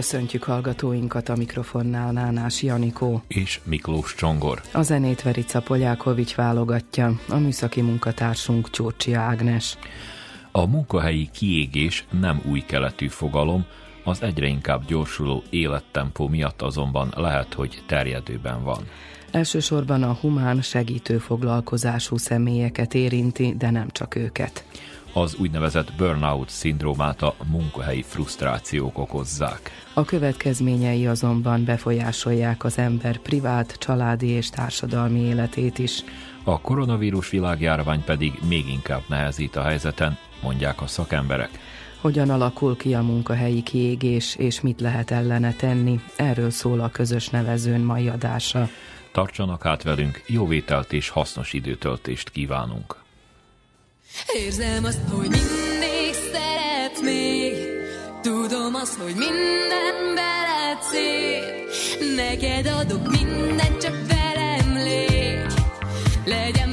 Köszöntjük hallgatóinkat a mikrofonnál Nánás Janikó. És Miklós Csongor. A zenét Verica Polyákovics válogatja, a műszaki munkatársunk Csórcsi Ágnes. A munkahelyi kiégés nem új keletű fogalom, az egyre inkább gyorsuló élettempó miatt azonban lehet, hogy terjedőben van. Elsősorban a humán segítő foglalkozású személyeket érinti, de nem csak őket az úgynevezett burnout szindrómát a munkahelyi frusztrációk okozzák. A következményei azonban befolyásolják az ember privát, családi és társadalmi életét is. A koronavírus világjárvány pedig még inkább nehezít a helyzeten, mondják a szakemberek. Hogyan alakul ki a munkahelyi kiégés, és mit lehet ellene tenni? Erről szól a közös nevezőn mai adása. Tartsanak át velünk, jó vételt és hasznos időtöltést kívánunk! Érzem azt, hogy mindig szeret még. Tudom azt, hogy minden veled szép. Neked adok mindent, csak velem légy. Legyen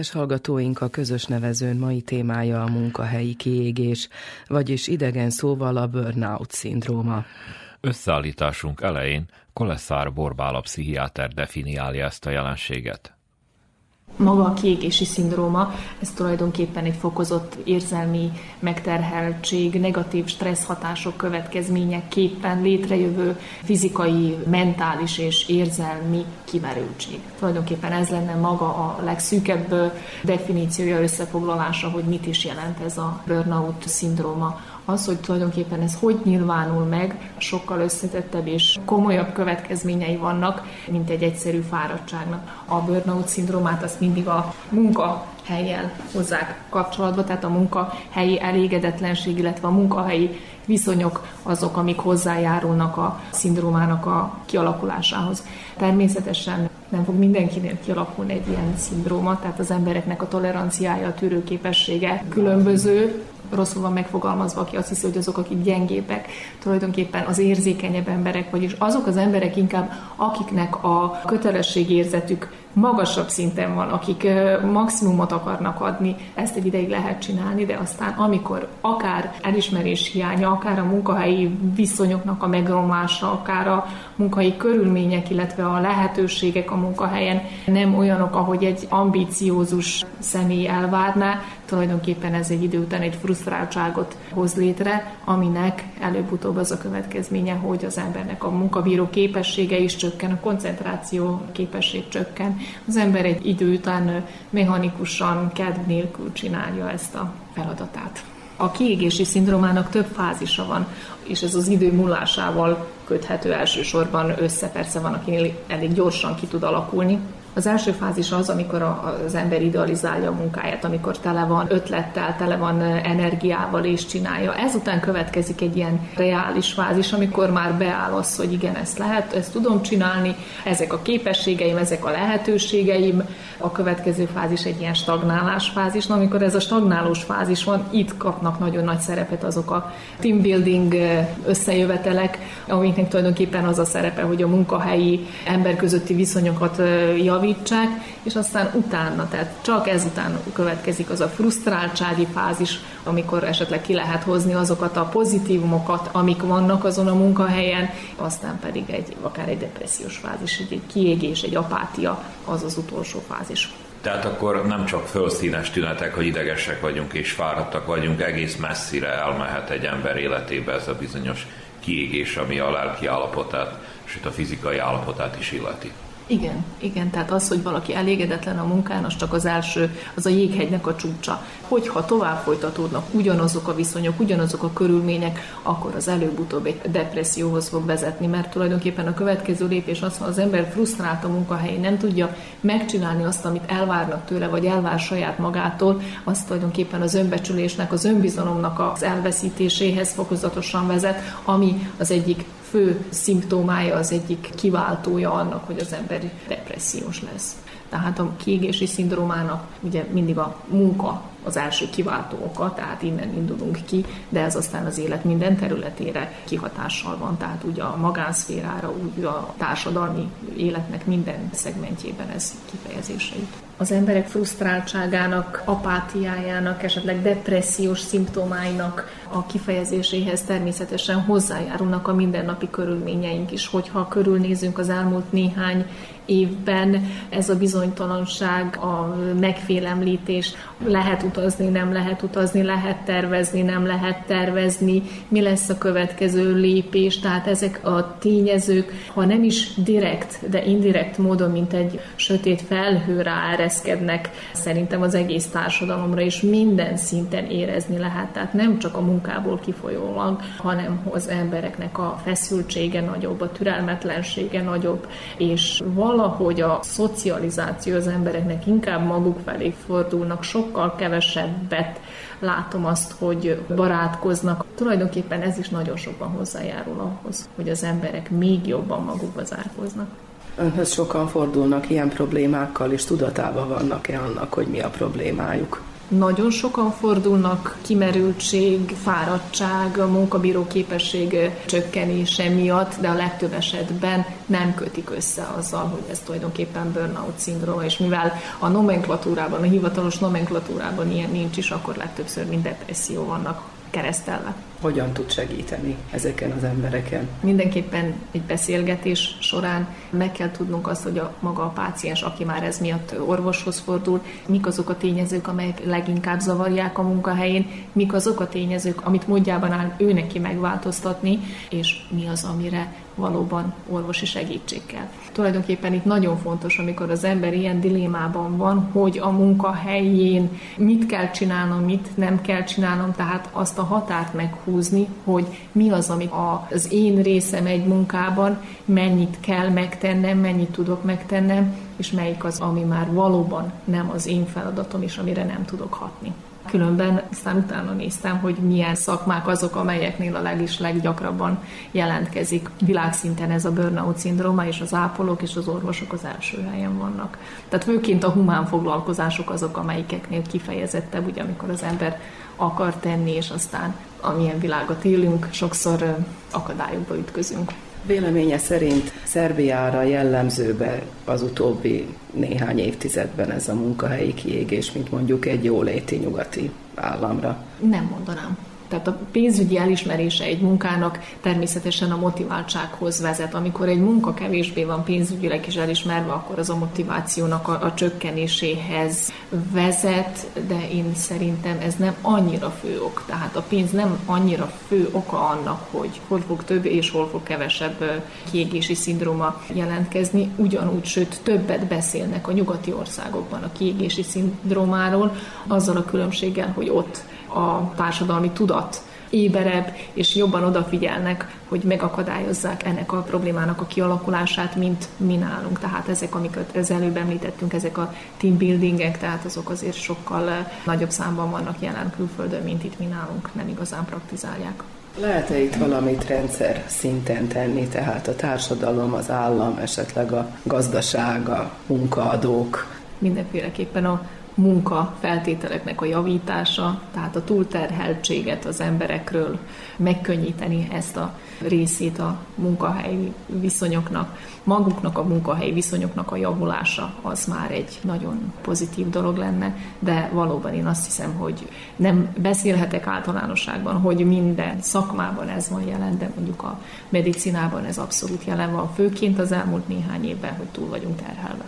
Kedves hallgatóink, a közös nevezőn mai témája a munkahelyi kiégés, vagyis idegen szóval a burnout szindróma. Összeállításunk elején Koleszár Borbála pszichiáter definiálja ezt a jelenséget. Maga a kiégési szindróma, ez tulajdonképpen egy fokozott érzelmi megterheltség, negatív stressz hatások következményeképpen létrejövő fizikai, mentális és érzelmi kimerültség. Tulajdonképpen ez lenne maga a legszűkebb definíciója, összefoglalása, hogy mit is jelent ez a burnout szindróma az, hogy tulajdonképpen ez hogy nyilvánul meg, sokkal összetettebb és komolyabb következményei vannak, mint egy egyszerű fáradtságnak. A burnout szindrómát azt mindig a munka helyen hozzák kapcsolatba, tehát a munkahelyi elégedetlenség, illetve a munkahelyi viszonyok azok, amik hozzájárulnak a szindrómának a kialakulásához. Természetesen nem fog mindenkinél kialakulni egy ilyen szindróma, tehát az embereknek a toleranciája, a tűrőképessége különböző, rosszul van megfogalmazva, aki azt hiszi, hogy azok, akik gyengébek, tulajdonképpen az érzékenyebb emberek, vagyis azok az emberek inkább, akiknek a kötelességérzetük magasabb szinten van, akik maximumot akarnak adni, ezt egy ideig lehet csinálni, de aztán amikor akár elismerés hiánya, akár a munkahelyi viszonyoknak a megromlása, akár a munkai körülmények, illetve a lehetőségek a munkahelyen nem olyanok, ahogy egy ambíciózus személy elvárná, tulajdonképpen ez egy idő után egy frusztráltságot hoz létre, aminek előbb-utóbb az a következménye, hogy az embernek a munkabíró képessége is csökken, a koncentráció képesség csökken, az ember egy idő után mechanikusan, kedv nélkül csinálja ezt a feladatát. A kiégési szindrómának több fázisa van, és ez az idő múlásával köthető elsősorban össze. Persze van, akinél elég gyorsan ki tud alakulni, az első fázis az, amikor az ember idealizálja a munkáját, amikor tele van ötlettel, tele van energiával és csinálja. Ezután következik egy ilyen reális fázis, amikor már beáll az, hogy igen, ezt lehet, ezt tudom csinálni, ezek a képességeim, ezek a lehetőségeim. A következő fázis egy ilyen stagnálás fázis. Na, amikor ez a stagnálós fázis van, itt kapnak nagyon nagy szerepet azok a team building összejövetelek, amiknek tulajdonképpen az a szerepe, hogy a munkahelyi ember közötti viszonyokat javítják, javítsák, és aztán utána, tehát csak ezután következik az a frusztráltsági fázis, amikor esetleg ki lehet hozni azokat a pozitívumokat, amik vannak azon a munkahelyen, aztán pedig egy, akár egy depressziós fázis, egy, egy kiégés, egy apátia, az az utolsó fázis. Tehát akkor nem csak fölszínes tünetek, hogy idegesek vagyunk és fáradtak vagyunk, egész messzire elmehet egy ember életébe ez a bizonyos kiégés, ami a lelki állapotát, sőt a fizikai állapotát is illeti. Igen, igen, tehát az, hogy valaki elégedetlen a munkán, az csak az első, az a jéghegynek a csúcsa. Hogyha tovább folytatódnak ugyanazok a viszonyok, ugyanazok a körülmények, akkor az előbb-utóbb egy depresszióhoz fog vezetni, mert tulajdonképpen a következő lépés az, ha az ember frusztrált a munkahelyén, nem tudja megcsinálni azt, amit elvárnak tőle, vagy elvár saját magától, az tulajdonképpen az önbecsülésnek, az önbizalomnak az elveszítéséhez fokozatosan vezet, ami az egyik fő szimptomája, az egyik kiváltója annak, hogy az ember depressziós lesz. Tehát a kiégési szindrómának ugye mindig a munka az első kiváltó oka, tehát innen indulunk ki, de ez aztán az élet minden területére kihatással van, tehát ugye a magánszférára, úgy a társadalmi életnek minden szegmentjében ez kifejezésre jut az emberek frusztráltságának, apátiájának, esetleg depressziós szimptomáinak a kifejezéséhez természetesen hozzájárulnak a mindennapi körülményeink is. Hogyha körülnézünk az elmúlt néhány évben ez a bizonytalanság, a megfélemlítés, lehet utazni, nem lehet utazni, lehet tervezni, nem lehet tervezni, mi lesz a következő lépés, tehát ezek a tényezők, ha nem is direkt, de indirekt módon, mint egy sötét felhő ráereszkednek, szerintem az egész társadalomra is minden szinten érezni lehet, tehát nem csak a munkából kifolyólag, hanem az embereknek a feszültsége nagyobb, a türelmetlensége nagyobb, és valahogy a szocializáció az embereknek inkább maguk felé fordulnak, sokkal kevesebbet látom azt, hogy barátkoznak. Tulajdonképpen ez is nagyon sokban hozzájárul ahhoz, hogy az emberek még jobban magukba zárkoznak. Önhöz sokan fordulnak ilyen problémákkal, és tudatában vannak-e annak, hogy mi a problémájuk? Nagyon sokan fordulnak kimerültség, fáradtság, a munkabíró képesség csökkenése miatt, de a legtöbb esetben nem kötik össze azzal, hogy ez tulajdonképpen burnout szindróma, és mivel a nomenklatúrában, a hivatalos nomenklatúrában ilyen nincs is, akkor legtöbbször mind depresszió vannak keresztelve. Hogyan tud segíteni ezeken az embereken? Mindenképpen egy beszélgetés során meg kell tudnunk azt, hogy a maga a páciens, aki már ez miatt orvoshoz fordul, mik azok a tényezők, amelyek leginkább zavarják a munkahelyén, mik azok a tényezők, amit módjában áll ő neki megváltoztatni, és mi az, amire valóban orvosi segítség kell. Tulajdonképpen itt nagyon fontos, amikor az ember ilyen dilémában van, hogy a munkahelyén mit kell csinálnom, mit nem kell csinálnom, tehát azt a határt meghúzni, hogy mi az, ami az én részem egy munkában, mennyit kell megtennem, mennyit tudok megtennem, és melyik az, ami már valóban nem az én feladatom, és amire nem tudok hatni. Különben aztán utána néztem, hogy milyen szakmák azok, amelyeknél a legis leggyakrabban jelentkezik. Világszinten ez a burnout szindróma, és az ápolók és az orvosok az első helyen vannak. Tehát főként a humán foglalkozások azok, amelyikeknél kifejezettebb, ugye amikor az ember akar tenni, és aztán amilyen világot élünk, sokszor akadályokba ütközünk. Véleménye szerint Szerbiára jellemzőbe az utóbbi néhány évtizedben ez a munkahelyi kiégés, mint mondjuk egy jóléti nyugati államra? Nem mondanám. Tehát a pénzügyi elismerése egy munkának természetesen a motiváltsághoz vezet. Amikor egy munka kevésbé van pénzügyileg is elismerve, akkor az a motivációnak a, a csökkenéséhez vezet, de én szerintem ez nem annyira fő ok. Tehát a pénz nem annyira fő oka annak, hogy hol fog több és hol fog kevesebb kiégési szindróma jelentkezni. Ugyanúgy, sőt többet beszélnek a nyugati országokban a kiégési szindrómáról, azzal a különbséggel, hogy ott a társadalmi tudat éberebb, és jobban odafigyelnek, hogy megakadályozzák ennek a problémának a kialakulását, mint mi nálunk. Tehát ezek, amiket az előbb említettünk, ezek a team buildingek, tehát azok azért sokkal eh, nagyobb számban vannak jelen külföldön, mint itt mi nálunk nem igazán praktizálják. Lehet-e itt valamit rendszer szinten tenni, tehát a társadalom, az állam, esetleg a gazdaság, a munkaadók? Mindenféleképpen a munka feltételeknek a javítása, tehát a túlterheltséget az emberekről, megkönnyíteni ezt a részét a munkahelyi viszonyoknak. Maguknak a munkahelyi viszonyoknak a javulása az már egy nagyon pozitív dolog lenne, de valóban én azt hiszem, hogy nem beszélhetek általánosságban, hogy minden szakmában ez van jelen, de mondjuk a medicinában ez abszolút jelen van, főként az elmúlt néhány évben, hogy túl vagyunk terhelve.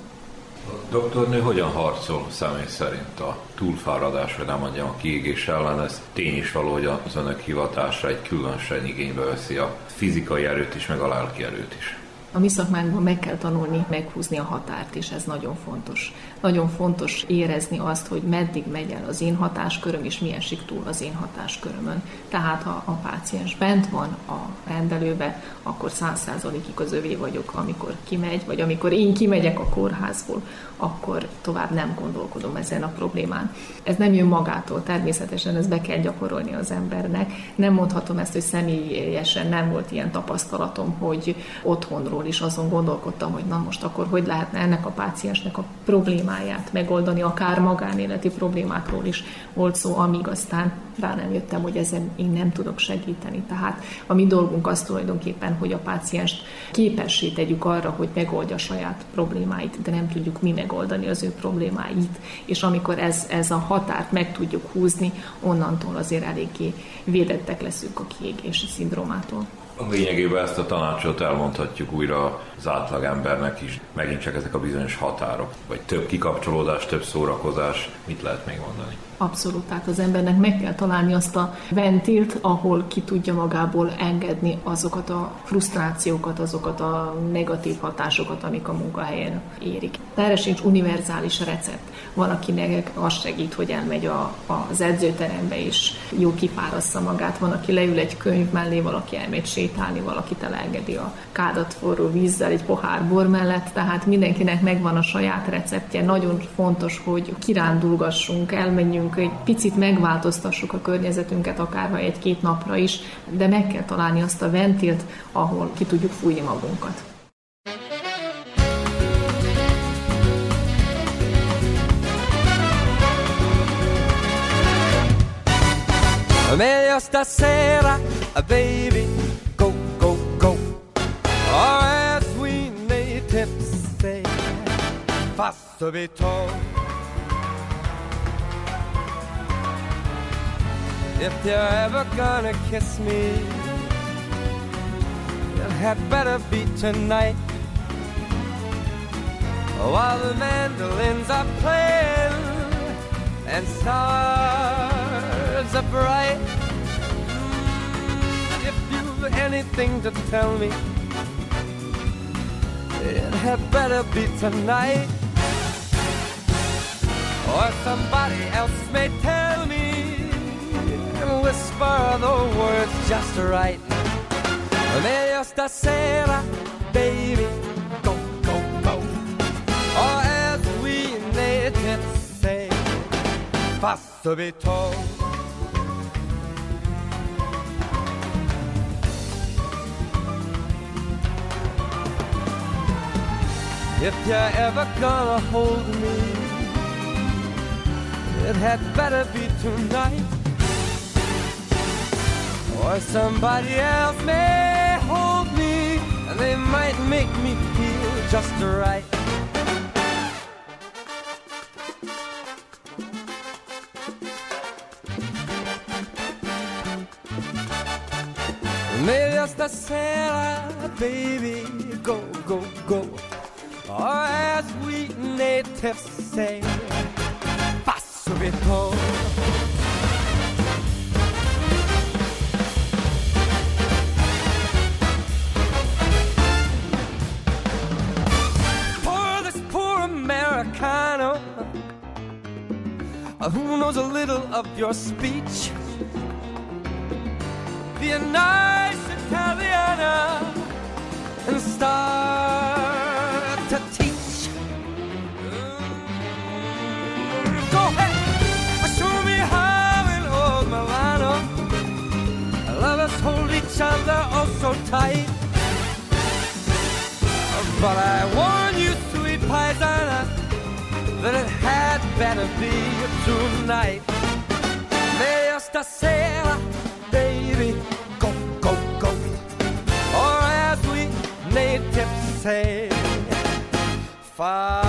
Doktornő hogyan harcol személy szerint a túlfáradás, vagy nem mondjam a kiégés ellen? Ez tény is való, hogy az önök hivatása egy különösen igénybe veszi a fizikai erőt is, meg a lelki erőt is. A mi szakmánkban meg kell tanulni meghúzni a határt, és ez nagyon fontos. Nagyon fontos érezni azt, hogy meddig megy el az én hatásköröm, és mi esik túl az én hatáskörömön. Tehát ha a páciens bent van a rendelőbe, akkor száz százalékig az övé vagyok, amikor kimegy, vagy amikor én kimegyek a kórházból, akkor tovább nem gondolkodom ezen a problémán. Ez nem jön magától, természetesen ez be kell gyakorolni az embernek. Nem mondhatom ezt, hogy személyesen nem volt ilyen tapasztalatom, hogy otthonról is azon gondolkodtam, hogy na most akkor hogy lehetne ennek a páciensnek a problémáját megoldani, akár magánéleti problémákról is volt szó, amíg aztán rá nem jöttem, hogy ezen én nem tudok segíteni. Tehát a mi dolgunk az tulajdonképpen, hogy a pácienst képessé tegyük arra, hogy megoldja saját problémáit, de nem tudjuk mi megoldani az ő problémáit. És amikor ez, ez a határt meg tudjuk húzni, onnantól azért eléggé védettek leszünk a kiégési szindrómától. Lényegében ezt a tanácsot elmondhatjuk újra az átlagembernek is. Megint csak ezek a bizonyos határok, vagy több kikapcsolódás, több szórakozás. Mit lehet még mondani? Abszolút, tehát az embernek meg kell találni azt a ventilt, ahol ki tudja magából engedni azokat a frusztrációkat, azokat a negatív hatásokat, amik a munkahelyen érik. De erre sincs univerzális recept. Van, akinek az segít, hogy elmegy a, az edzőterembe és jó kipárassza magát, van, aki leül egy könyv mellé, valaki elmegy sétálni, valaki elengedi a kádat forró vízzel egy pohár bor mellett, tehát mindenkinek megvan a saját receptje. Nagyon fontos, hogy kirándulgassunk, elmenjünk egy picit megváltoztassuk a környezetünket, akár ha egy-két napra is, de meg kell találni azt a ventilt, ahol ki tudjuk fújni magunkat. Meglio stasera, baby, go, go, go. Or as we natives say, If you're ever gonna kiss me, it had better be tonight. While the mandolins are playing and stars are bright. Mm, if you've anything to tell me, it had better be tonight. Or somebody else may tell me whisper the words just right. Meglio stasera, baby, go, go, go. Or as we natives say, subito. If you're ever gonna hold me, it had better be tonight. Or somebody else may hold me, and they might make me feel just right. Meglio stasera, baby, go, go, go. Or as we natives say, fa subito. Who knows a little of your speech, be a nice Italiana and start to teach. Mm, Go ahead, show me how in old Milano lovers hold each other oh so tight. But I warn you, sweet paisana, that it had better be tonight. Meglio stasera, baby, go, go, go. Or as we natives say, far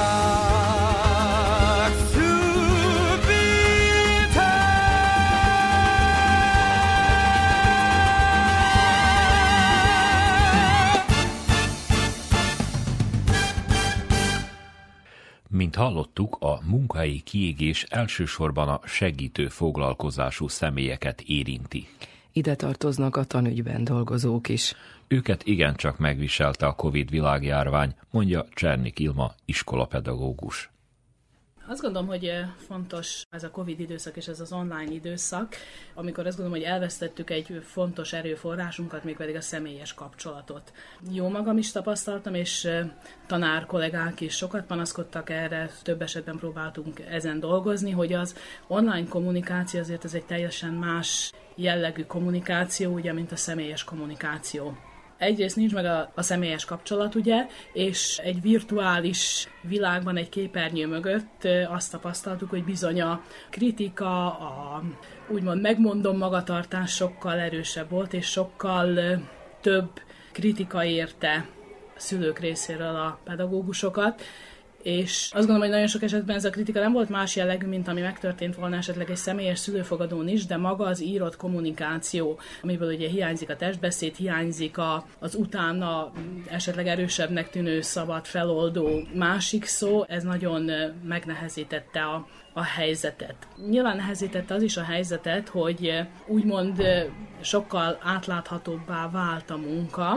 Mint hallottuk, a munkahelyi kiégés elsősorban a segítő foglalkozású személyeket érinti. Ide tartoznak a tanügyben dolgozók is. Őket igencsak megviselte a Covid világjárvány, mondja Csernik Ilma, iskolapedagógus. Azt gondolom, hogy eh, fontos ez a Covid időszak és ez az online időszak, amikor azt gondolom, hogy elvesztettük egy fontos erőforrásunkat, mégpedig a személyes kapcsolatot. Jó magam is tapasztaltam, és eh, tanár kollégák is sokat panaszkodtak erre, több esetben próbáltunk ezen dolgozni, hogy az online kommunikáció azért ez egy teljesen más jellegű kommunikáció, ugye, mint a személyes kommunikáció egyrészt nincs meg a, a személyes kapcsolat, ugye, és egy virtuális világban, egy képernyő mögött azt tapasztaltuk, hogy bizony a kritika, a úgymond megmondom magatartás sokkal erősebb volt, és sokkal több kritika érte szülők részéről a pedagógusokat, és azt gondolom, hogy nagyon sok esetben ez a kritika nem volt más jellegű, mint ami megtörtént volna esetleg egy személyes szülőfogadón is, de maga az írott kommunikáció, amiből ugye hiányzik a testbeszéd, hiányzik a, az utána esetleg erősebbnek tűnő szabad feloldó másik szó, ez nagyon megnehezítette a, a helyzetet. Nyilván nehezítette az is a helyzetet, hogy úgymond sokkal átláthatóbbá vált a munka,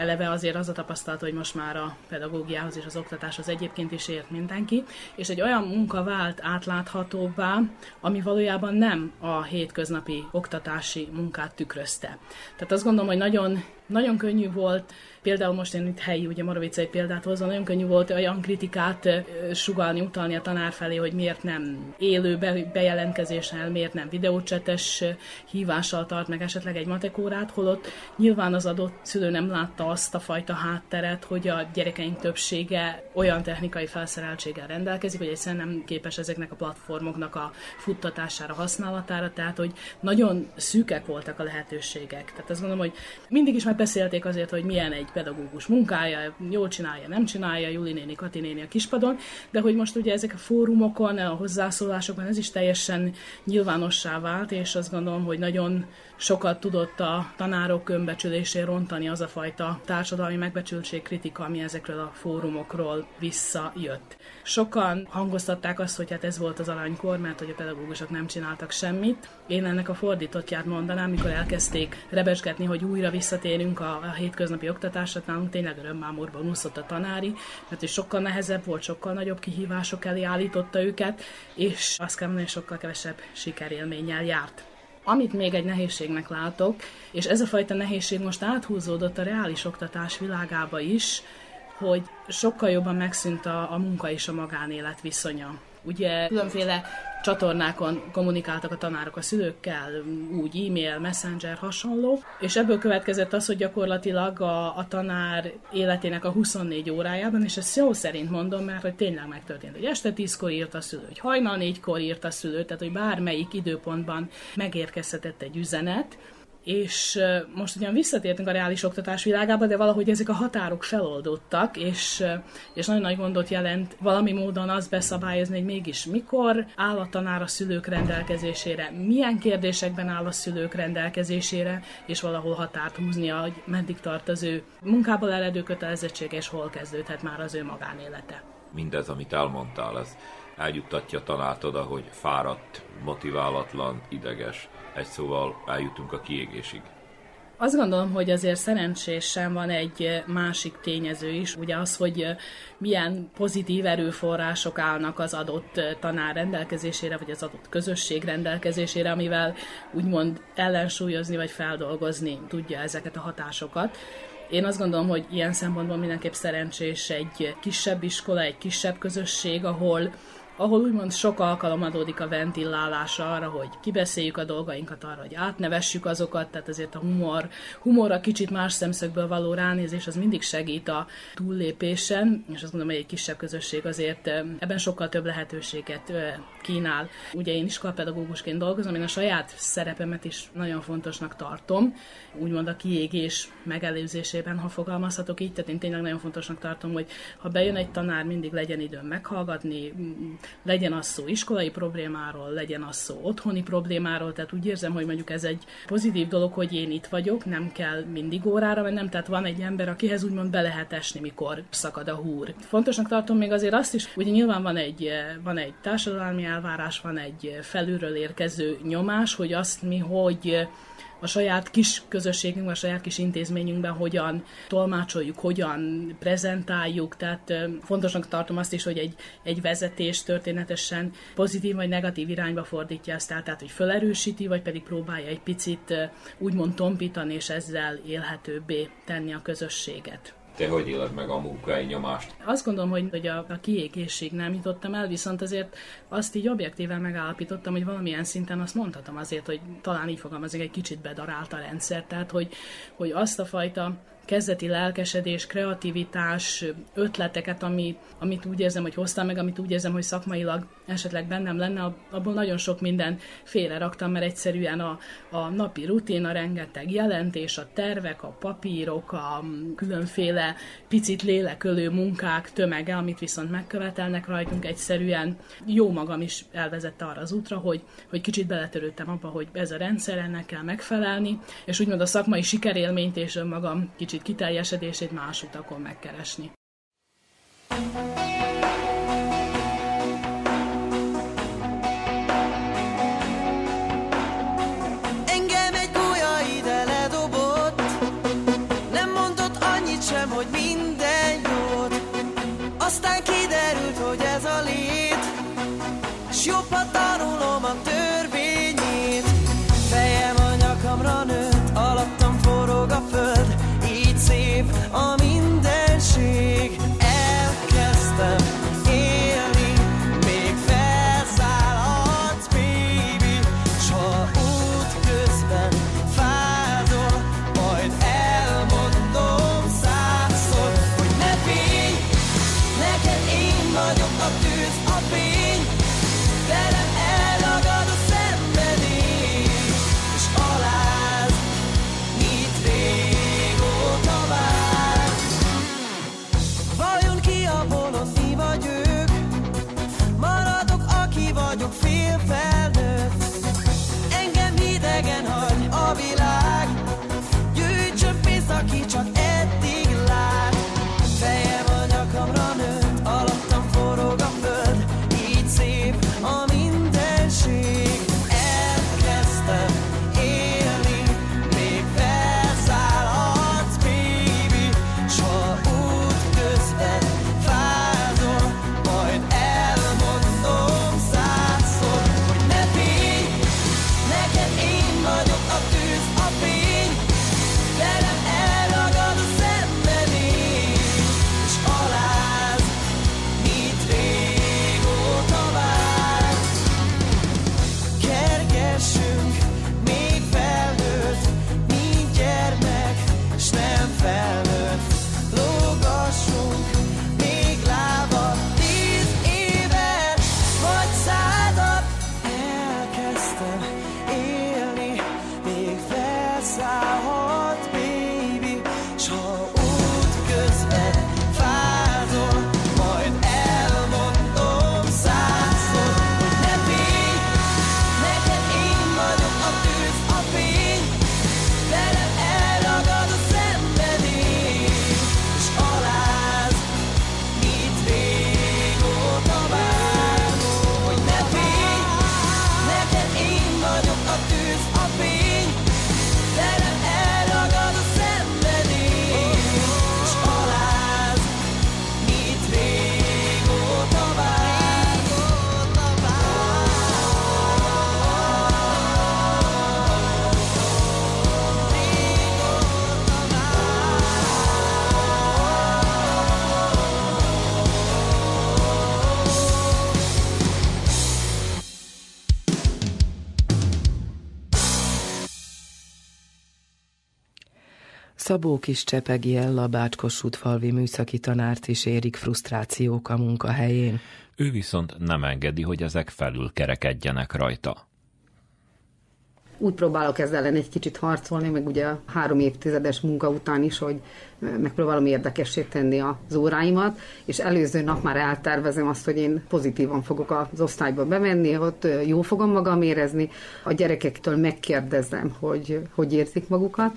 eleve azért az a tapasztalat, hogy most már a pedagógiához és az oktatáshoz egyébként is ért mindenki, és egy olyan munka vált átláthatóbbá, ami valójában nem a hétköznapi oktatási munkát tükrözte. Tehát azt gondolom, hogy nagyon, nagyon könnyű volt Például most én itt helyi, ugye Moravicai példát hozva, nagyon könnyű volt olyan kritikát sugalni, utalni a tanár felé, hogy miért nem élő bejelentkezéssel, miért nem videócsetes hívással tart meg esetleg egy matekórát, holott nyilván az adott szülő nem látta azt a fajta hátteret, hogy a gyerekeink többsége olyan technikai felszereltséggel rendelkezik, hogy egyszerűen nem képes ezeknek a platformoknak a futtatására, használatára, tehát hogy nagyon szűkek voltak a lehetőségek. Tehát azt gondolom, hogy mindig is meg átbeszélték azért, hogy milyen egy pedagógus munkája, jól csinálja, nem csinálja, Juli néni, Kati néni a kispadon, de hogy most ugye ezek a fórumokon, a hozzászólásokban ez is teljesen nyilvánossá vált, és azt gondolom, hogy nagyon sokat tudott a tanárok önbecsülésén rontani az a fajta társadalmi megbecsültség kritika, ami ezekről a fórumokról visszajött. Sokan hangoztatták azt, hogy hát ez volt az aranykor, mert hogy a pedagógusok nem csináltak semmit. Én ennek a fordítottját mondanám, mikor elkezdték rebesgetni, hogy újra visszatérünk a, a hétköznapi oktatásra, nálunk tényleg örömmámorban úszott a tanári, mert hogy sokkal nehezebb volt, sokkal nagyobb kihívások elé állította őket, és azt kell mondani, sokkal kevesebb sikerélménnyel járt. Amit még egy nehézségnek látok, és ez a fajta nehézség most áthúzódott a reális oktatás világába is, hogy sokkal jobban megszűnt a, a munka és a magánélet viszonya. Ugye különféle csatornákon kommunikáltak a tanárok a szülőkkel, úgy e-mail, messenger, hasonló, és ebből következett az, hogy gyakorlatilag a, a tanár életének a 24 órájában, és ezt szó szerint mondom, mert hogy tényleg megtörtént, hogy este 10-kor írt a szülő, hogy hajnal 4-kor írt a szülő, tehát hogy bármelyik időpontban megérkezhetett egy üzenet, és most ugyan visszatértünk a reális oktatás világába, de valahogy ezek a határok feloldottak, és, és nagyon nagy gondot jelent valami módon azt beszabályozni, hogy mégis mikor áll a tanár a szülők rendelkezésére, milyen kérdésekben áll a szülők rendelkezésére, és valahol határt húznia, hogy meddig tart az ő munkából eredő kötelezettség, és hol kezdődhet már az ő magánélete. Mindez, amit elmondtál, ez eljuttatja tanárt oda, hogy fáradt, motiválatlan, ideges, egy szóval eljutunk a kiégésig. Azt gondolom, hogy azért szerencsésen van egy másik tényező is, ugye az, hogy milyen pozitív erőforrások állnak az adott tanár rendelkezésére, vagy az adott közösség rendelkezésére, amivel úgymond ellensúlyozni vagy feldolgozni tudja ezeket a hatásokat. Én azt gondolom, hogy ilyen szempontból mindenképp szerencsés egy kisebb iskola, egy kisebb közösség, ahol ahol úgymond sok alkalom adódik a ventilálásra arra, hogy kibeszéljük a dolgainkat arra, hogy átnevessük azokat, tehát azért a humor, humorra kicsit más szemszögből való ránézés az mindig segít a túllépésen, és azt gondolom, hogy egy kisebb közösség azért ebben sokkal több lehetőséget kínál. Ugye én iskolapedagógusként dolgozom, én a saját szerepemet is nagyon fontosnak tartom, úgymond a kiégés megelőzésében, ha fogalmazhatok így, tehát én tényleg nagyon fontosnak tartom, hogy ha bejön egy tanár, mindig legyen időm meghallgatni, legyen az szó iskolai problémáról, legyen az szó otthoni problémáról, tehát úgy érzem, hogy mondjuk ez egy pozitív dolog, hogy én itt vagyok, nem kell mindig órára mennem, tehát van egy ember, akihez úgymond be lehet esni, mikor szakad a húr. Fontosnak tartom még azért azt is, hogy nyilván van egy, van egy társadalmi elvárás, van egy felülről érkező nyomás, hogy azt mi, hogy a saját kis közösségünkben, a saját kis intézményünkben hogyan tolmácsoljuk, hogyan prezentáljuk, tehát fontosnak tartom azt is, hogy egy, egy vezetés történetesen pozitív vagy negatív irányba fordítja ezt tehát hogy felerősíti, vagy pedig próbálja egy picit úgymond tompítani, és ezzel élhetőbbé tenni a közösséget. Te hogy éled meg a munkai nyomást? Azt gondolom, hogy, hogy a, a kiégészség nem jutottam el, viszont azért azt így objektíven megállapítottam, hogy valamilyen szinten azt mondhatom azért, hogy talán így fogalmazik, egy kicsit bedarált a rendszer, tehát hogy, hogy azt a fajta kezdeti lelkesedés, kreativitás, ötleteket, ami, amit úgy érzem, hogy hoztam meg, amit úgy érzem, hogy szakmailag esetleg bennem lenne, abból nagyon sok minden félre raktam, mert egyszerűen a, a napi rutin, a rengeteg jelentés, a tervek, a papírok, a különféle picit lélekölő munkák tömege, amit viszont megkövetelnek rajtunk, egyszerűen jó magam is elvezette arra az útra, hogy, hogy kicsit beletörődtem abba, hogy ez a rendszer, ennek kell megfelelni, és úgymond a szakmai sikerélményt és önmagam kicsit kiteljesedését más utakon megkeresni. Engem egy gólya ide ledobott Nem mondott annyit sem, hogy minden jót Aztán Szabó Kis Csepegi Ella Bácskos-Sutfalvi műszaki tanárt is érik frusztrációk a munkahelyén. Ő viszont nem engedi, hogy ezek felül kerekedjenek rajta. Úgy próbálok ezzel ellen egy kicsit harcolni, meg ugye a három évtizedes munka után is, hogy megpróbálom érdekessé tenni az óráimat, és előző nap már eltervezem azt, hogy én pozitívan fogok az osztályba bemenni, ott jó fogom magam érezni, a gyerekektől megkérdezem, hogy hogy érzik magukat,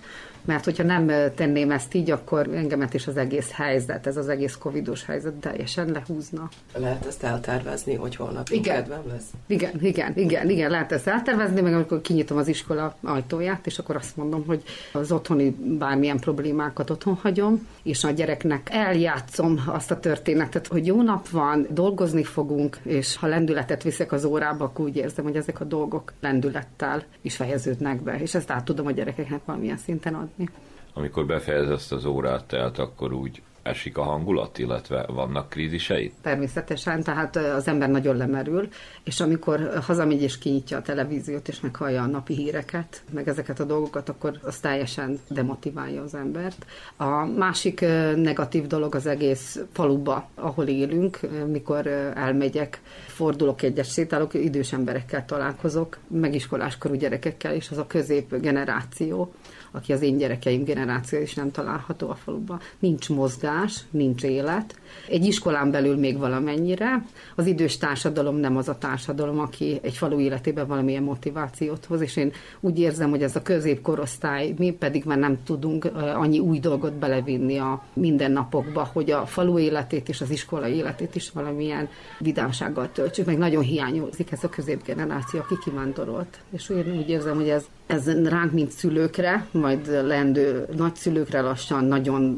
mert hogyha nem tenném ezt így, akkor engemet is az egész helyzet, ez az egész covidos helyzet teljesen lehúzna. Lehet ezt eltervezni, hogy holnap igen. kedvem lesz? Igen, igen, igen, igen, lehet ezt eltervezni, meg amikor kinyitom az iskola ajtóját, és akkor azt mondom, hogy az otthoni bármilyen problémákat otthon hagyom, és a gyereknek eljátszom azt a történetet, hogy jó nap van, dolgozni fogunk, és ha lendületet viszek az órába, akkor úgy érzem, hogy ezek a dolgok lendülettel is fejeződnek be, és ezt át tudom a gyerekeknek valamilyen szinten adni látni. Amikor befejez ezt az órát, tehát akkor úgy esik a hangulat, illetve vannak krízisei? Természetesen, tehát az ember nagyon lemerül, és amikor hazamegy és kinyitja a televíziót, és meghallja a napi híreket, meg ezeket a dolgokat, akkor az teljesen demotiválja az embert. A másik negatív dolog az egész faluba, ahol élünk, mikor elmegyek, fordulok egyes sétálok, idős emberekkel találkozok, megiskoláskorú gyerekekkel, és az a közép generáció, aki az én gyerekeim generáció is nem található a faluban. Nincs mozgás, nincs élet. Egy iskolán belül még valamennyire. Az idős társadalom nem az a társadalom, aki egy falu életében valamilyen motivációt hoz, és én úgy érzem, hogy ez a középkorosztály, mi pedig már nem tudunk annyi új dolgot belevinni a mindennapokba, hogy a falu életét és az iskola életét is valamilyen vidámsággal töltsük, meg nagyon hiányozik ez a középgeneráció, aki kivándorolt. És én úgy érzem, hogy ez ez ránk, mint szülőkre, majd lendő nagyszülőkre lassan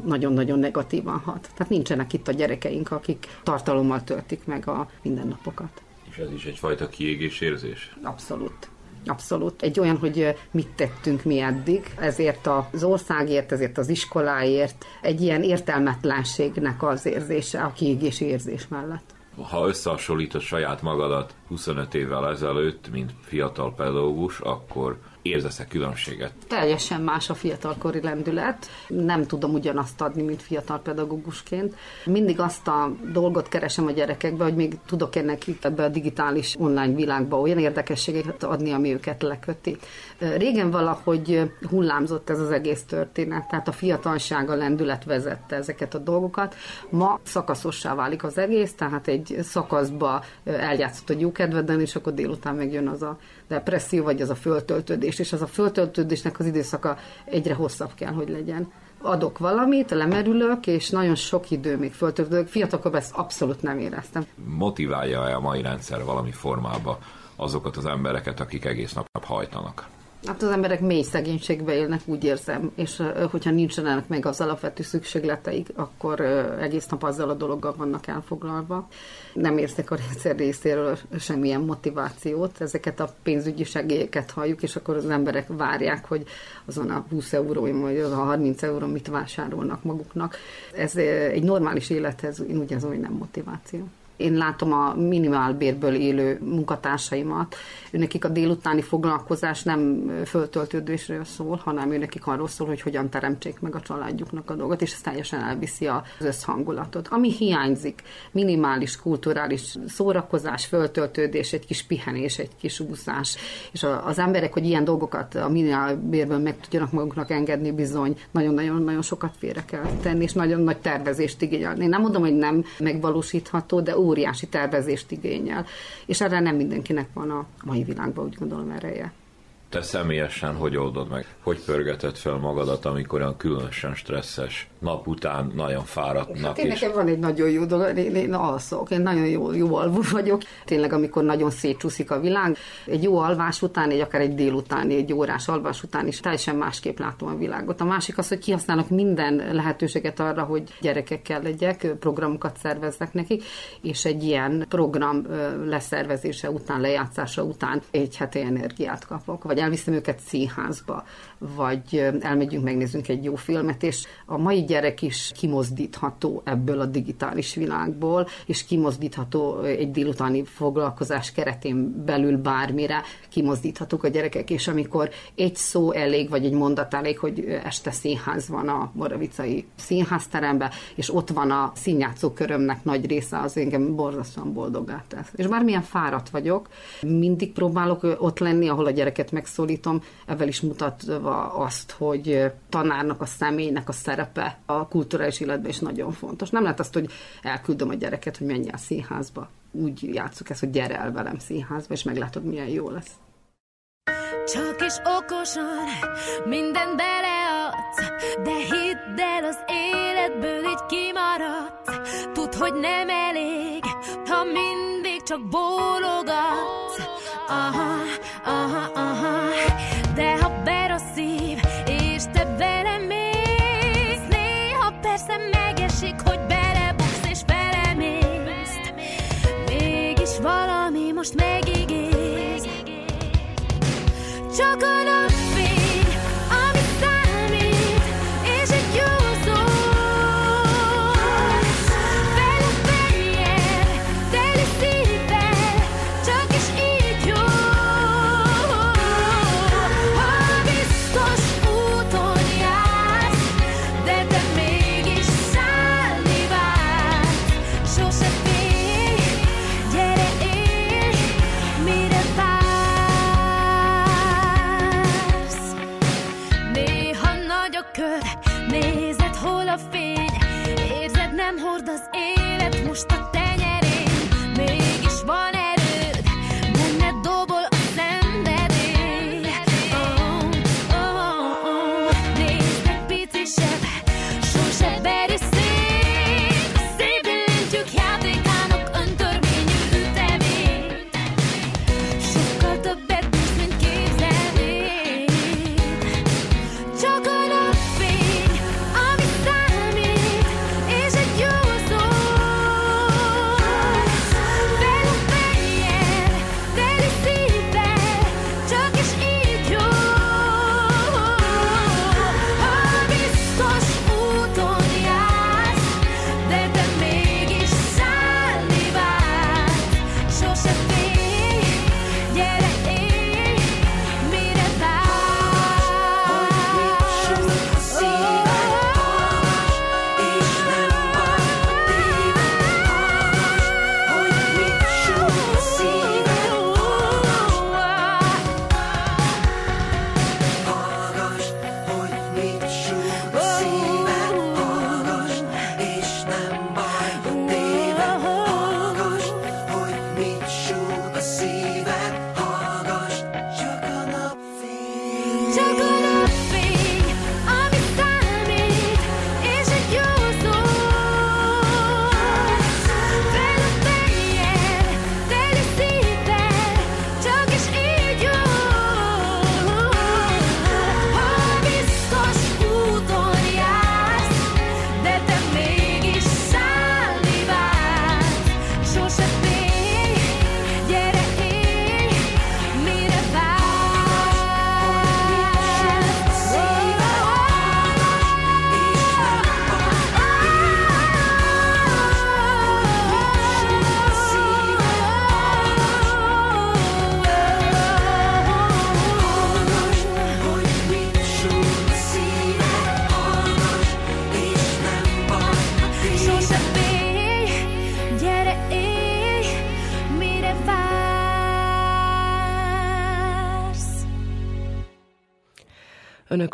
nagyon-nagyon negatívan hat. Tehát nincsenek itt a gyerekeink, akik tartalommal töltik meg a mindennapokat. És ez is egyfajta kiégés érzés? Abszolút. Abszolút. Egy olyan, hogy mit tettünk mi eddig, ezért az országért, ezért az iskoláért, egy ilyen értelmetlenségnek az érzése, a kiégési érzés mellett ha összehasonlítod saját magadat 25 évvel ezelőtt, mint fiatal pedagógus, akkor érzesz-e különbséget? Teljesen más a fiatalkori lendület. Nem tudom ugyanazt adni, mint fiatal pedagógusként. Mindig azt a dolgot keresem a gyerekekbe, hogy még tudok-e nekik ebbe a digitális online világba olyan érdekességeket adni, ami őket leköti. Régen valahogy hullámzott ez az egész történet, tehát a fiatalság, a lendület vezette ezeket a dolgokat. Ma szakaszossá válik az egész, tehát egy szakaszba eljátszott a jókedveden, és akkor délután megjön az a depresszió, vagy az a föltöltődés, és az a föltöltődésnek az időszaka egyre hosszabb kell, hogy legyen adok valamit, lemerülök, és nagyon sok idő még föltöltődök. Fiatalkorban ezt abszolút nem éreztem. Motiválja-e a mai rendszer valami formába azokat az embereket, akik egész nap hajtanak? Hát az emberek mély szegénységbe élnek, úgy érzem, és hogyha nincsenek meg az alapvető szükségleteik, akkor egész nap azzal a dologgal vannak elfoglalva. Nem érzek a rendszer részéről semmilyen motivációt, ezeket a pénzügyi segélyeket halljuk, és akkor az emberek várják, hogy azon a 20 euró, vagy az a 30 euró mit vásárolnak maguknak. Ez egy normális élethez, én úgy érzem, hogy nem motiváció. Én látom a minimálbérből élő munkatársaimat, nekik a délutáni foglalkozás nem föltöltődésről szól, hanem nekik arról szól, hogy hogyan teremtsék meg a családjuknak a dolgot, és ez teljesen elviszi az összhangulatot. Ami hiányzik, minimális kulturális szórakozás, föltöltődés, egy kis pihenés, egy kis úszás, és az emberek, hogy ilyen dolgokat a minimálbérből meg tudjanak maguknak engedni, bizony nagyon-nagyon-nagyon sokat félre kell tenni, és nagyon nagy tervezést igényel. Én nem mondom, hogy nem megvalósítható, de óriási tervezést igényel. És erre nem mindenkinek van a mai világban, úgy gondolom, ereje. Te személyesen hogy oldod meg? Hogy pörgeted fel magadat, amikor olyan különösen stresszes nap után nagyon fáradtnak? Hát én és... nekem van egy nagyon jó dolog, én, én alszok, én nagyon jó, jó alvó vagyok. Tényleg, amikor nagyon szétcsúszik a világ, egy jó alvás után, egy akár egy délutáni, egy órás alvás után is teljesen másképp látom a világot. A másik az, hogy kihasználok minden lehetőséget arra, hogy gyerekekkel legyek, programokat szerveznek nekik, és egy ilyen program leszervezése után, lejátszása után egy heti energiát kapok, vagy vagy elviszem őket színházba, vagy elmegyünk, megnézzünk egy jó filmet, és a mai gyerek is kimozdítható ebből a digitális világból, és kimozdítható egy délutáni foglalkozás keretén belül bármire, kimozdíthatók a gyerekek, és amikor egy szó elég, vagy egy mondat elég, hogy este színház van a Moravicai színházteremben, és ott van a színjátszó körömnek nagy része, az engem borzasztóan boldogá tesz. És bármilyen fáradt vagyok, mindig próbálok ott lenni, ahol a gyereket megszólítom, ezzel is mutatva azt, hogy tanárnak a személynek a szerepe a kulturális életben is nagyon fontos. Nem lehet azt, hogy elküldöm a gyereket, hogy menj el színházba. Úgy játszuk ezt, hogy gyere el velem színházba, és meglátod, milyen jó lesz. Csak is okosan minden beleadsz, de hidd el az életből így kimaradsz. Tudd, hogy nem elég, ha mindig csak bólogatsz. Aha, aha, aha, és te velem mész, néha persze megesik, hogy belebuksz és belemész. Mégis valami most megígér, csak a napfény,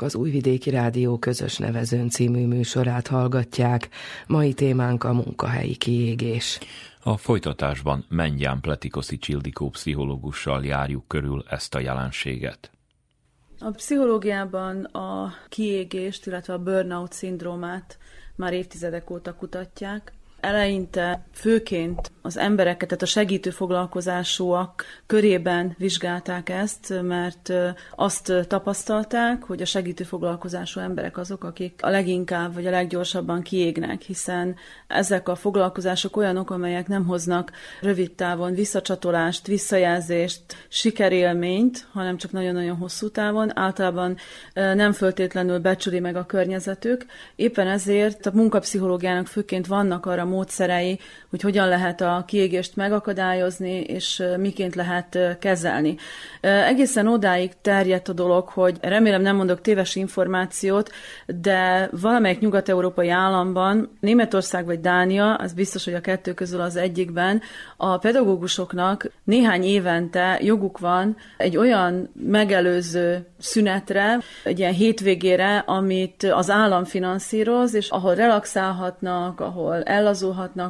az Újvidéki Rádió közös nevezőn című műsorát hallgatják. Mai témánk a munkahelyi kiégés. A folytatásban Mengyán Pletikoszi Csildikó pszichológussal járjuk körül ezt a jelenséget. A pszichológiában a kiégést, illetve a burnout szindrómát már évtizedek óta kutatják. Eleinte főként az embereket, tehát a segítő foglalkozásúak körében vizsgálták ezt, mert azt tapasztalták, hogy a segítő foglalkozású emberek azok, akik a leginkább vagy a leggyorsabban kiégnek, hiszen ezek a foglalkozások olyanok, amelyek nem hoznak rövid távon visszacsatolást, visszajelzést, sikerélményt, hanem csak nagyon-nagyon hosszú távon. Általában nem föltétlenül becsüli meg a környezetük. Éppen ezért a munkapszichológiának főként vannak arra módszerei, hogy hogyan lehet a kiégést megakadályozni, és miként lehet kezelni. Egészen odáig terjedt a dolog, hogy remélem nem mondok téves információt, de valamelyik nyugat-európai államban, Németország vagy Dánia, az biztos, hogy a kettő közül az egyikben, a pedagógusoknak néhány évente joguk van egy olyan megelőző szünetre, egy ilyen hétvégére, amit az állam finanszíroz, és ahol relaxálhatnak, ahol ellazulhatnak,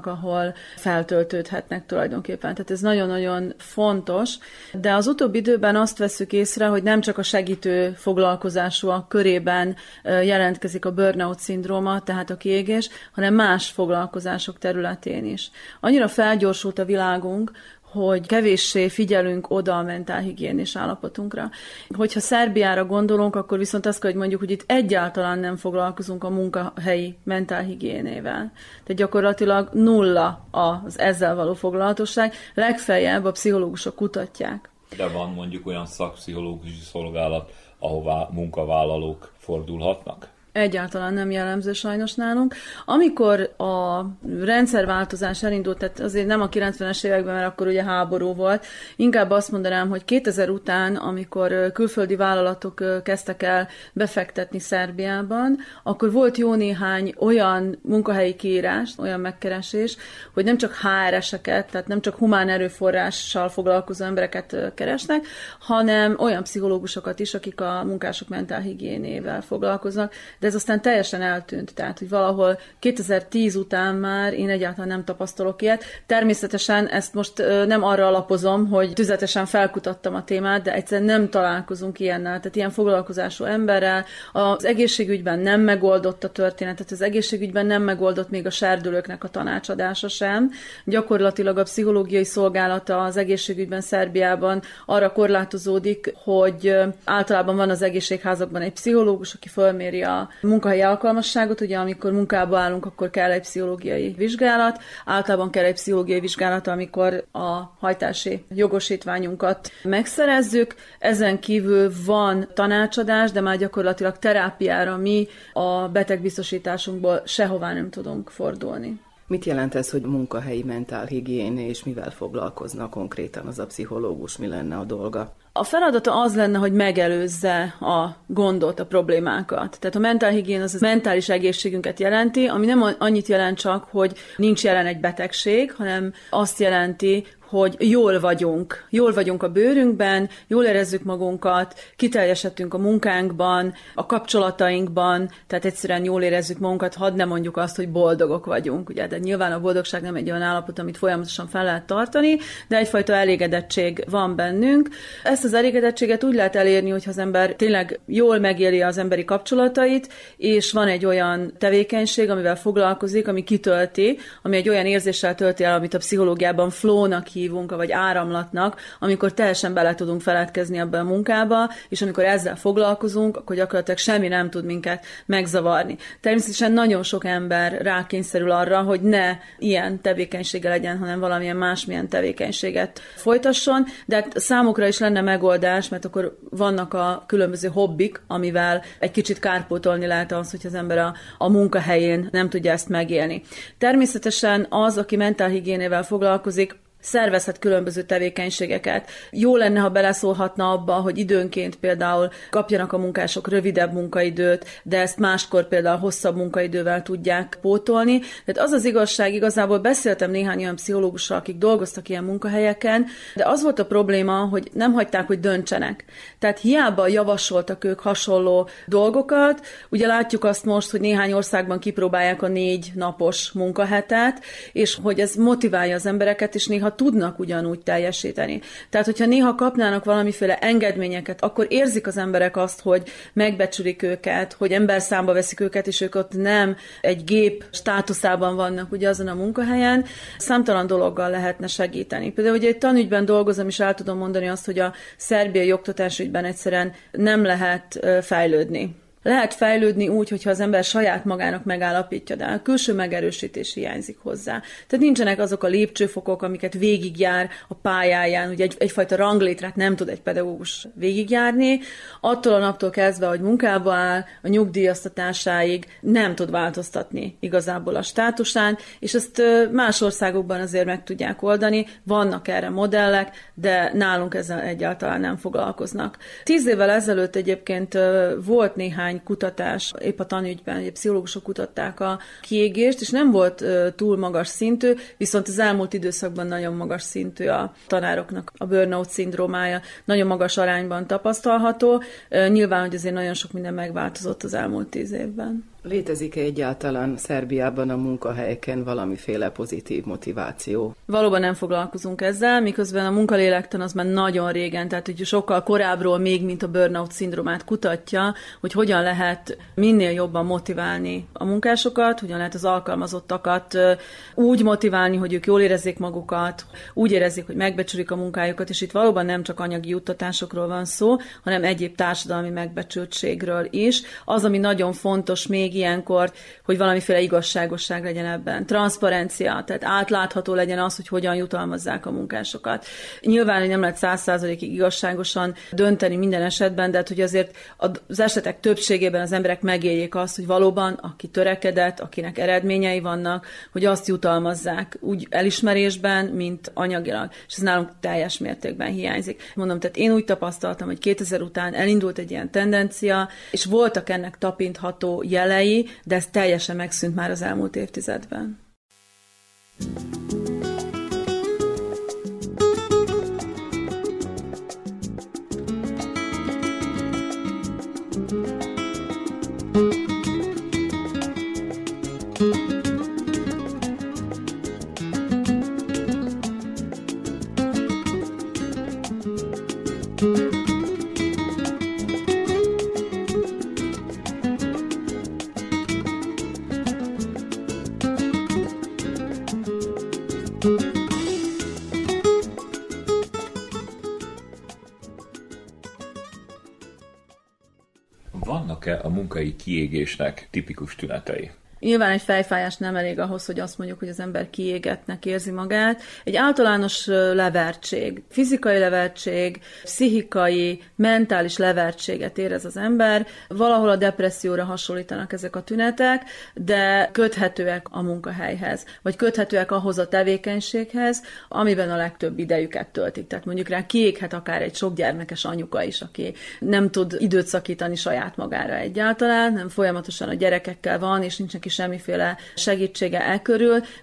ahol feltöltődhetnek tulajdonképpen. Tehát ez nagyon-nagyon fontos, de az utóbbi időben azt veszük észre, hogy nem csak a segítő foglalkozásúak körében jelentkezik a burnout szindróma, tehát a kiégés, hanem más foglalkozások területén is. Annyira felgyorsult a világunk, hogy kevéssé figyelünk oda a mentálhigiénés állapotunkra. Hogyha Szerbiára gondolunk, akkor viszont azt kell, hogy mondjuk, hogy itt egyáltalán nem foglalkozunk a munkahelyi mentálhigiénével. Tehát gyakorlatilag nulla az ezzel való foglalatosság, legfeljebb a pszichológusok kutatják. De van mondjuk olyan szakpszichológusi szolgálat, ahová munkavállalók fordulhatnak? Egyáltalán nem jellemző sajnos nálunk. Amikor a rendszerváltozás elindult, tehát azért nem a 90-es években, mert akkor ugye háború volt, inkább azt mondanám, hogy 2000 után, amikor külföldi vállalatok kezdtek el befektetni Szerbiában, akkor volt jó néhány olyan munkahelyi kiírás, olyan megkeresés, hogy nem csak HR-eseket, tehát nem csak humán erőforrással foglalkozó embereket keresnek, hanem olyan pszichológusokat is, akik a munkások mentálhigiénével foglalkoznak, de ez aztán teljesen eltűnt, tehát hogy valahol 2010 után már én egyáltalán nem tapasztalok ilyet. Természetesen ezt most nem arra alapozom, hogy tüzetesen felkutattam a témát, de egyszerűen nem találkozunk ilyennel, tehát ilyen foglalkozású emberrel. Az egészségügyben nem megoldott a történet, tehát az egészségügyben nem megoldott még a serdülőknek a tanácsadása sem. Gyakorlatilag a pszichológiai szolgálata az egészségügyben Szerbiában arra korlátozódik, hogy általában van az egészségházakban egy pszichológus, aki fölméri a munkahelyi alkalmasságot, ugye amikor munkába állunk, akkor kell egy pszichológiai vizsgálat, általában kell egy pszichológiai vizsgálat, amikor a hajtási jogosítványunkat megszerezzük. Ezen kívül van tanácsadás, de már gyakorlatilag terápiára mi a betegbiztosításunkból sehová nem tudunk fordulni. Mit jelent ez, hogy munkahelyi mentálhigién, és mivel foglalkozna konkrétan az a pszichológus, mi lenne a dolga? A feladata az lenne, hogy megelőzze a gondot, a problémákat. Tehát a mentálhigién az a mentális egészségünket jelenti, ami nem annyit jelent csak, hogy nincs jelen egy betegség, hanem azt jelenti, hogy jól vagyunk, jól vagyunk a bőrünkben, jól érezzük magunkat, kiteljesedtünk a munkánkban, a kapcsolatainkban, tehát egyszerűen jól érezzük magunkat, hadd ne mondjuk azt, hogy boldogok vagyunk, ugye, de nyilván a boldogság nem egy olyan állapot, amit folyamatosan fel lehet tartani, de egyfajta elégedettség van bennünk. Ezt az elégedettséget úgy lehet elérni, hogyha az ember tényleg jól megéli az emberi kapcsolatait, és van egy olyan tevékenység, amivel foglalkozik, ami kitölti, ami egy olyan érzéssel tölti el, amit a pszichológiában flow-nak hívunk, vagy áramlatnak, amikor teljesen bele tudunk feledkezni ebbe a munkába, és amikor ezzel foglalkozunk, akkor gyakorlatilag semmi nem tud minket megzavarni. Természetesen nagyon sok ember rákényszerül arra, hogy ne ilyen tevékenysége legyen, hanem valamilyen másmilyen tevékenységet folytasson, de hát számukra is lenne megoldás, mert akkor vannak a különböző hobbik, amivel egy kicsit kárpótolni lehet az, hogy az ember a, a munkahelyén nem tudja ezt megélni. Természetesen az, aki mentálhigiénével foglalkozik, szervezhet különböző tevékenységeket. Jó lenne, ha beleszólhatna abba, hogy időnként például kapjanak a munkások rövidebb munkaidőt, de ezt máskor például hosszabb munkaidővel tudják pótolni. Tehát az az igazság, igazából beszéltem néhány olyan pszichológussal, akik dolgoztak ilyen munkahelyeken, de az volt a probléma, hogy nem hagyták, hogy döntsenek. Tehát hiába javasoltak ők hasonló dolgokat, ugye látjuk azt most, hogy néhány országban kipróbálják a négy napos munkahetet, és hogy ez motiválja az embereket, és néha tudnak ugyanúgy teljesíteni. Tehát, hogyha néha kapnának valamiféle engedményeket, akkor érzik az emberek azt, hogy megbecsülik őket, hogy ember számba veszik őket, és ők ott nem egy gép státuszában vannak ugye azon a munkahelyen, számtalan dologgal lehetne segíteni. Például, hogy egy tanügyben dolgozom, és el tudom mondani azt, hogy a szerbiai oktatásügyben egyszerűen nem lehet fejlődni. Lehet fejlődni úgy, hogyha az ember saját magának megállapítja, de a külső megerősítés hiányzik hozzá. Tehát nincsenek azok a lépcsőfokok, amiket végigjár a pályáján, ugye egy, egyfajta ranglétrát nem tud egy pedagógus végigjárni. Attól a naptól kezdve, hogy munkába áll, a nyugdíjaztatásáig nem tud változtatni igazából a státusán, és ezt más országokban azért meg tudják oldani, vannak erre modellek, de nálunk ezzel egyáltalán nem foglalkoznak. Tíz évvel ezelőtt egyébként volt néhány néhány kutatás, épp a tanügyben, egy pszichológusok kutatták a kiégést, és nem volt túl magas szintű, viszont az elmúlt időszakban nagyon magas szintű a tanároknak a burnout szindrómája, nagyon magas arányban tapasztalható. Nyilván, hogy azért nagyon sok minden megváltozott az elmúlt tíz évben. Létezik-e egyáltalán Szerbiában a munkahelyeken valamiféle pozitív motiváció? Valóban nem foglalkozunk ezzel, miközben a munkalélektan az már nagyon régen, tehát hogy sokkal korábbról még, mint a burnout szindrómát kutatja, hogy hogyan lehet minél jobban motiválni a munkásokat, hogyan lehet az alkalmazottakat úgy motiválni, hogy ők jól érezzék magukat, úgy érezzék, hogy megbecsülik a munkájukat, és itt valóban nem csak anyagi juttatásokról van szó, hanem egyéb társadalmi megbecsültségről is. Az, ami nagyon fontos még még ilyenkor, hogy valamiféle igazságosság legyen ebben. Transzparencia, tehát átlátható legyen az, hogy hogyan jutalmazzák a munkásokat. Nyilván, hogy nem lehet száz százalékig igazságosan dönteni minden esetben, de hát, hogy azért az esetek többségében az emberek megéljék azt, hogy valóban, aki törekedett, akinek eredményei vannak, hogy azt jutalmazzák úgy elismerésben, mint anyagilag. És ez nálunk teljes mértékben hiányzik. Mondom, tehát én úgy tapasztaltam, hogy 2000 után elindult egy ilyen tendencia, és voltak ennek tapintható jelei, jelei, de ez teljesen megszűnt már az elmúlt évtizedben. Munkai kiégésnek tipikus tünetei? Nyilván egy fejfájás nem elég ahhoz, hogy azt mondjuk, hogy az ember kiégetnek érzi magát. Egy általános levertség, fizikai levertség, pszichikai, mentális levertséget érez az ember. Valahol a depresszióra hasonlítanak ezek a tünetek, de köthetőek a munkahelyhez, vagy köthetőek ahhoz a tevékenységhez, amiben a legtöbb idejüket töltik. Tehát mondjuk rá kiéghet akár egy sok gyermekes anyuka is, aki nem tud időt szakítani saját magára egyáltalán, nem folyamatosan a gyerekekkel van, és nincs neki semmiféle segítsége e.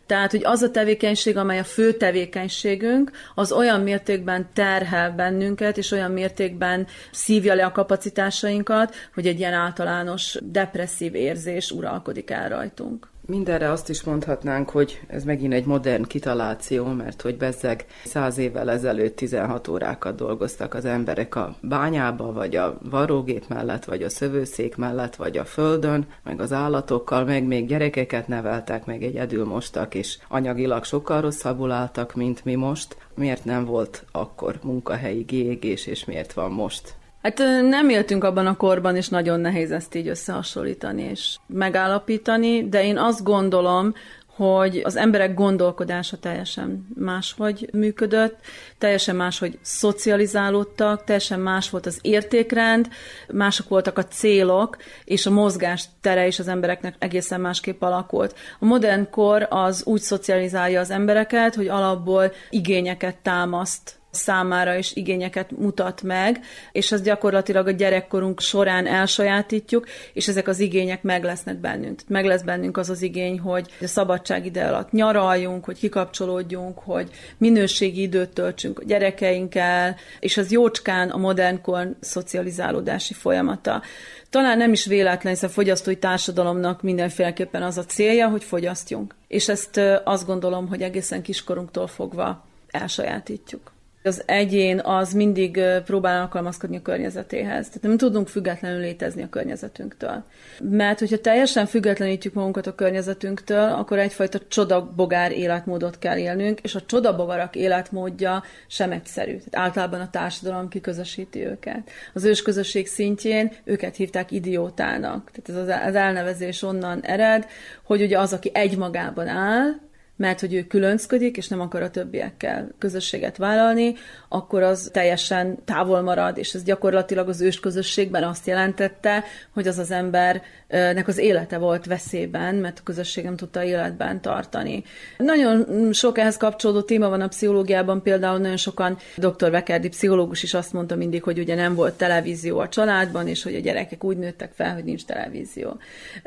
Tehát, hogy az a tevékenység, amely a fő tevékenységünk, az olyan mértékben terhel bennünket, és olyan mértékben szívja le a kapacitásainkat, hogy egy ilyen általános depresszív érzés uralkodik el rajtunk. Mindenre azt is mondhatnánk, hogy ez megint egy modern kitaláció, mert hogy bezzeg száz évvel ezelőtt 16 órákat dolgoztak az emberek a bányába, vagy a varrógép mellett, vagy a szövőszék mellett, vagy a földön, meg az állatokkal, meg még gyerekeket neveltek, meg egyedül mostak, és anyagilag sokkal rosszabbul álltak, mint mi most. Miért nem volt akkor munkahelyi gégés, és miért van most? Hát nem éltünk abban a korban, és nagyon nehéz ezt így összehasonlítani és megállapítani, de én azt gondolom, hogy az emberek gondolkodása teljesen máshogy működött, teljesen máshogy szocializálódtak, teljesen más volt az értékrend, mások voltak a célok, és a mozgás tere is az embereknek egészen másképp alakult. A modern kor az úgy szocializálja az embereket, hogy alapból igényeket támaszt számára is igényeket mutat meg, és azt gyakorlatilag a gyerekkorunk során elsajátítjuk, és ezek az igények meg lesznek bennünk. Meg lesz bennünk az az igény, hogy a szabadság ide alatt nyaraljunk, hogy kikapcsolódjunk, hogy minőségi időt töltsünk a gyerekeinkkel, és az jócskán a modern kor szocializálódási folyamata. Talán nem is véletlen, hiszen a fogyasztói társadalomnak mindenféleképpen az a célja, hogy fogyasztjunk. És ezt azt gondolom, hogy egészen kiskorunktól fogva elsajátítjuk. Az egyén az mindig próbál alkalmazkodni a környezetéhez. Tehát nem tudunk függetlenül létezni a környezetünktől. Mert hogyha teljesen függetlenítjük magunkat a környezetünktől, akkor egyfajta csodabogár életmódot kell élnünk, és a csodabogarak életmódja sem egyszerű. Tehát általában a társadalom kiközösíti őket. Az ősközösség szintjén őket hívták idiótának. Tehát ez az elnevezés onnan ered, hogy ugye az, aki egymagában áll, mert hogy ő különcködik, és nem akar a többiekkel közösséget vállalni, akkor az teljesen távol marad, és ez gyakorlatilag az ős közösségben azt jelentette, hogy az az embernek az élete volt veszélyben, mert a közösség nem tudta életben tartani. Nagyon sok ehhez kapcsolódó téma van a pszichológiában, például nagyon sokan, dr. Vekerdi pszichológus is azt mondta mindig, hogy ugye nem volt televízió a családban, és hogy a gyerekek úgy nőttek fel, hogy nincs televízió.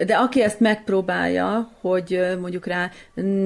De aki ezt megpróbálja, hogy mondjuk rá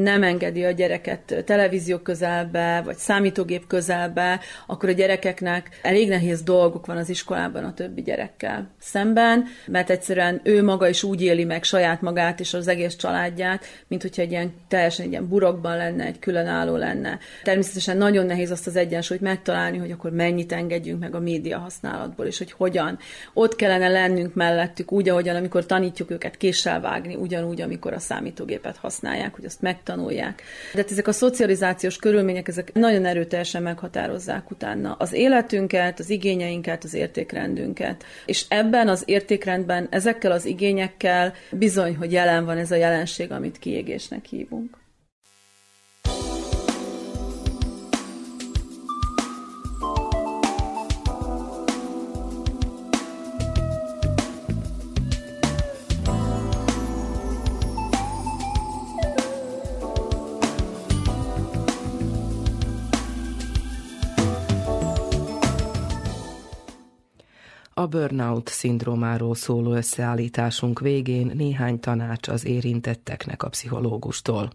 nem engedi a gyereket televízió közelbe, vagy számítógép közelbe, akkor a gyerekeknek elég nehéz dolguk van az iskolában a többi gyerekkel szemben, mert egyszerűen ő maga is úgy éli meg saját magát és az egész családját, mint hogyha egy ilyen teljesen egy ilyen burokban lenne, egy különálló lenne. Természetesen nagyon nehéz azt az egyensúlyt megtalálni, hogy akkor mennyit engedjünk meg a média használatból, és hogy hogyan. Ott kellene lennünk mellettük, úgy, ahogyan amikor tanítjuk őket késsel vágni, ugyanúgy, amikor a számítógépet használják, hogy azt megtanulják. De hát ezek a szocializációs körülmények, ezek nagyon erőteljesen meghatározzák utána az életünket, az igényeinket, az értékrendünket. És ebben az értékrendben, ezekkel az igényekkel bizony, hogy jelen van ez a jelenség, amit kiégésnek hívunk. A burnout szindrómáról szóló összeállításunk végén néhány tanács az érintetteknek a pszichológustól.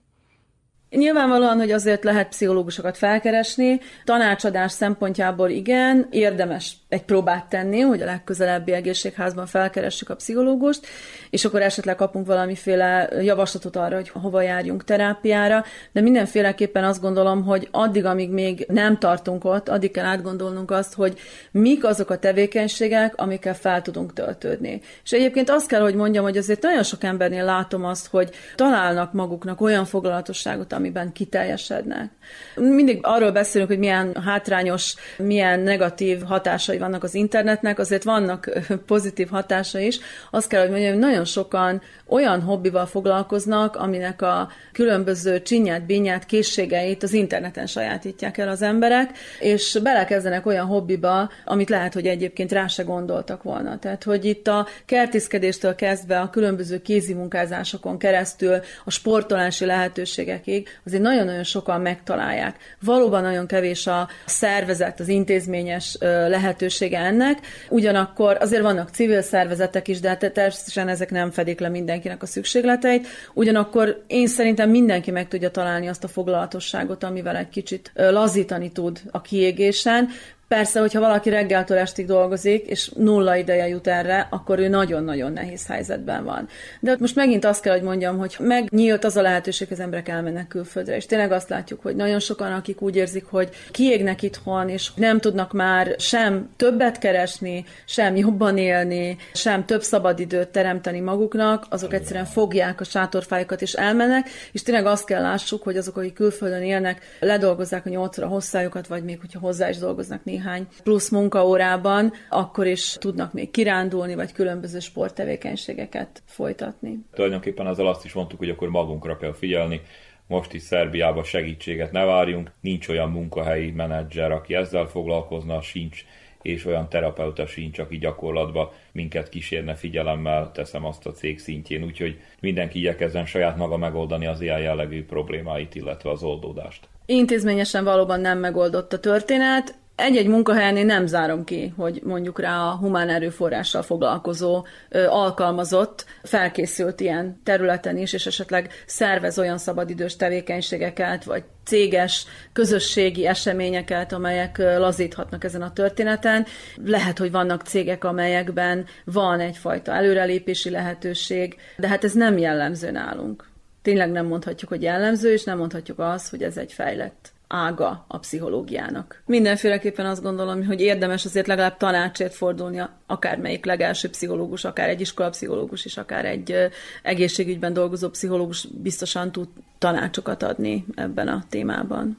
Nyilvánvalóan, hogy azért lehet pszichológusokat felkeresni, tanácsadás szempontjából igen, érdemes egy próbát tenni, hogy a legközelebbi egészségházban felkeressük a pszichológust, és akkor esetleg kapunk valamiféle javaslatot arra, hogy hova járjunk terápiára, de mindenféleképpen azt gondolom, hogy addig, amíg még nem tartunk ott, addig kell átgondolnunk azt, hogy mik azok a tevékenységek, amikkel fel tudunk töltődni. És egyébként azt kell, hogy mondjam, hogy azért nagyon sok embernél látom azt, hogy találnak maguknak olyan foglalatosságot, amiben kiteljesednek. Mindig arról beszélünk, hogy milyen hátrányos, milyen negatív hatásai vannak az internetnek, azért vannak pozitív hatása is. Azt kell, hogy mondjam, hogy nagyon sokan olyan hobbival foglalkoznak, aminek a különböző csinyát, bínyát, készségeit az interneten sajátítják el az emberek, és belekezdenek olyan hobbiba, amit lehet, hogy egyébként rá se gondoltak volna. Tehát, hogy itt a kertészkedéstől kezdve a különböző kézimunkázásokon keresztül a sportolási lehetőségekig azért nagyon-nagyon sokan megtalálják. Valóban nagyon kevés a szervezet, az intézményes lehetősége ennek, ugyanakkor azért vannak civil szervezetek is, de hát természetesen ezek nem fedik le mindenkinek a szükségleteit, ugyanakkor én szerintem mindenki meg tudja találni azt a foglalatosságot, amivel egy kicsit lazítani tud a kiégésen, Persze, hogyha valaki reggeltől estig dolgozik, és nulla ideje jut erre, akkor ő nagyon-nagyon nehéz helyzetben van. De most megint azt kell, hogy mondjam, hogy megnyílt az a lehetőség, hogy az emberek elmennek külföldre, és tényleg azt látjuk, hogy nagyon sokan, akik úgy érzik, hogy kiégnek itthon, és nem tudnak már sem többet keresni, sem jobban élni, sem több szabadidőt teremteni maguknak, azok egyszerűen fogják a sátorfájukat és elmennek, és tényleg azt kell lássuk, hogy azok, akik külföldön élnek, ledolgozzák a nyolcra hosszájukat, vagy még hogyha hozzá is dolgoznak néhány néhány plusz munkaórában, akkor is tudnak még kirándulni, vagy különböző sporttevékenységeket folytatni. Tulajdonképpen azzal azt is mondtuk, hogy akkor magunkra kell figyelni, most is Szerbiába segítséget ne várjunk, nincs olyan munkahelyi menedzser, aki ezzel foglalkozna, sincs és olyan terapeuta sincs, aki gyakorlatban minket kísérne figyelemmel, teszem azt a cég szintjén, úgyhogy mindenki igyekezzen saját maga megoldani az ilyen jellegű problémáit, illetve az oldódást. Intézményesen valóban nem megoldott a történet, egy-egy munkahelyen én nem zárom ki, hogy mondjuk rá a humán erőforrással foglalkozó ö, alkalmazott felkészült ilyen területen is, és esetleg szervez olyan szabadidős tevékenységeket, vagy céges, közösségi eseményeket, amelyek lazíthatnak ezen a történeten. Lehet, hogy vannak cégek, amelyekben van egyfajta előrelépési lehetőség, de hát ez nem jellemző nálunk. Tényleg nem mondhatjuk, hogy jellemző, és nem mondhatjuk azt, hogy ez egy fejlett ága a pszichológiának. Mindenféleképpen azt gondolom, hogy érdemes azért legalább tanácsért fordulni akármelyik legelső pszichológus, akár egy iskolapszichológus is, akár egy egészségügyben dolgozó pszichológus biztosan tud tanácsokat adni ebben a témában.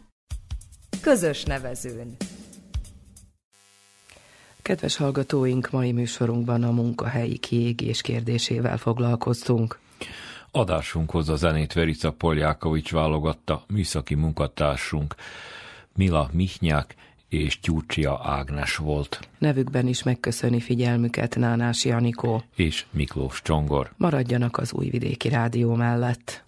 Közös nevezőn. Kedves hallgatóink, mai műsorunkban a munkahelyi kiégés kérdésével foglalkoztunk. Adásunkhoz a zenét Verica Poljákovics válogatta, műszaki munkatársunk Mila Mihnyák és Gyurcsia Ágnes volt. Nevükben is megköszöni figyelmüket Nánás Janikó és Miklós Csongor. Maradjanak az Újvidéki Rádió mellett.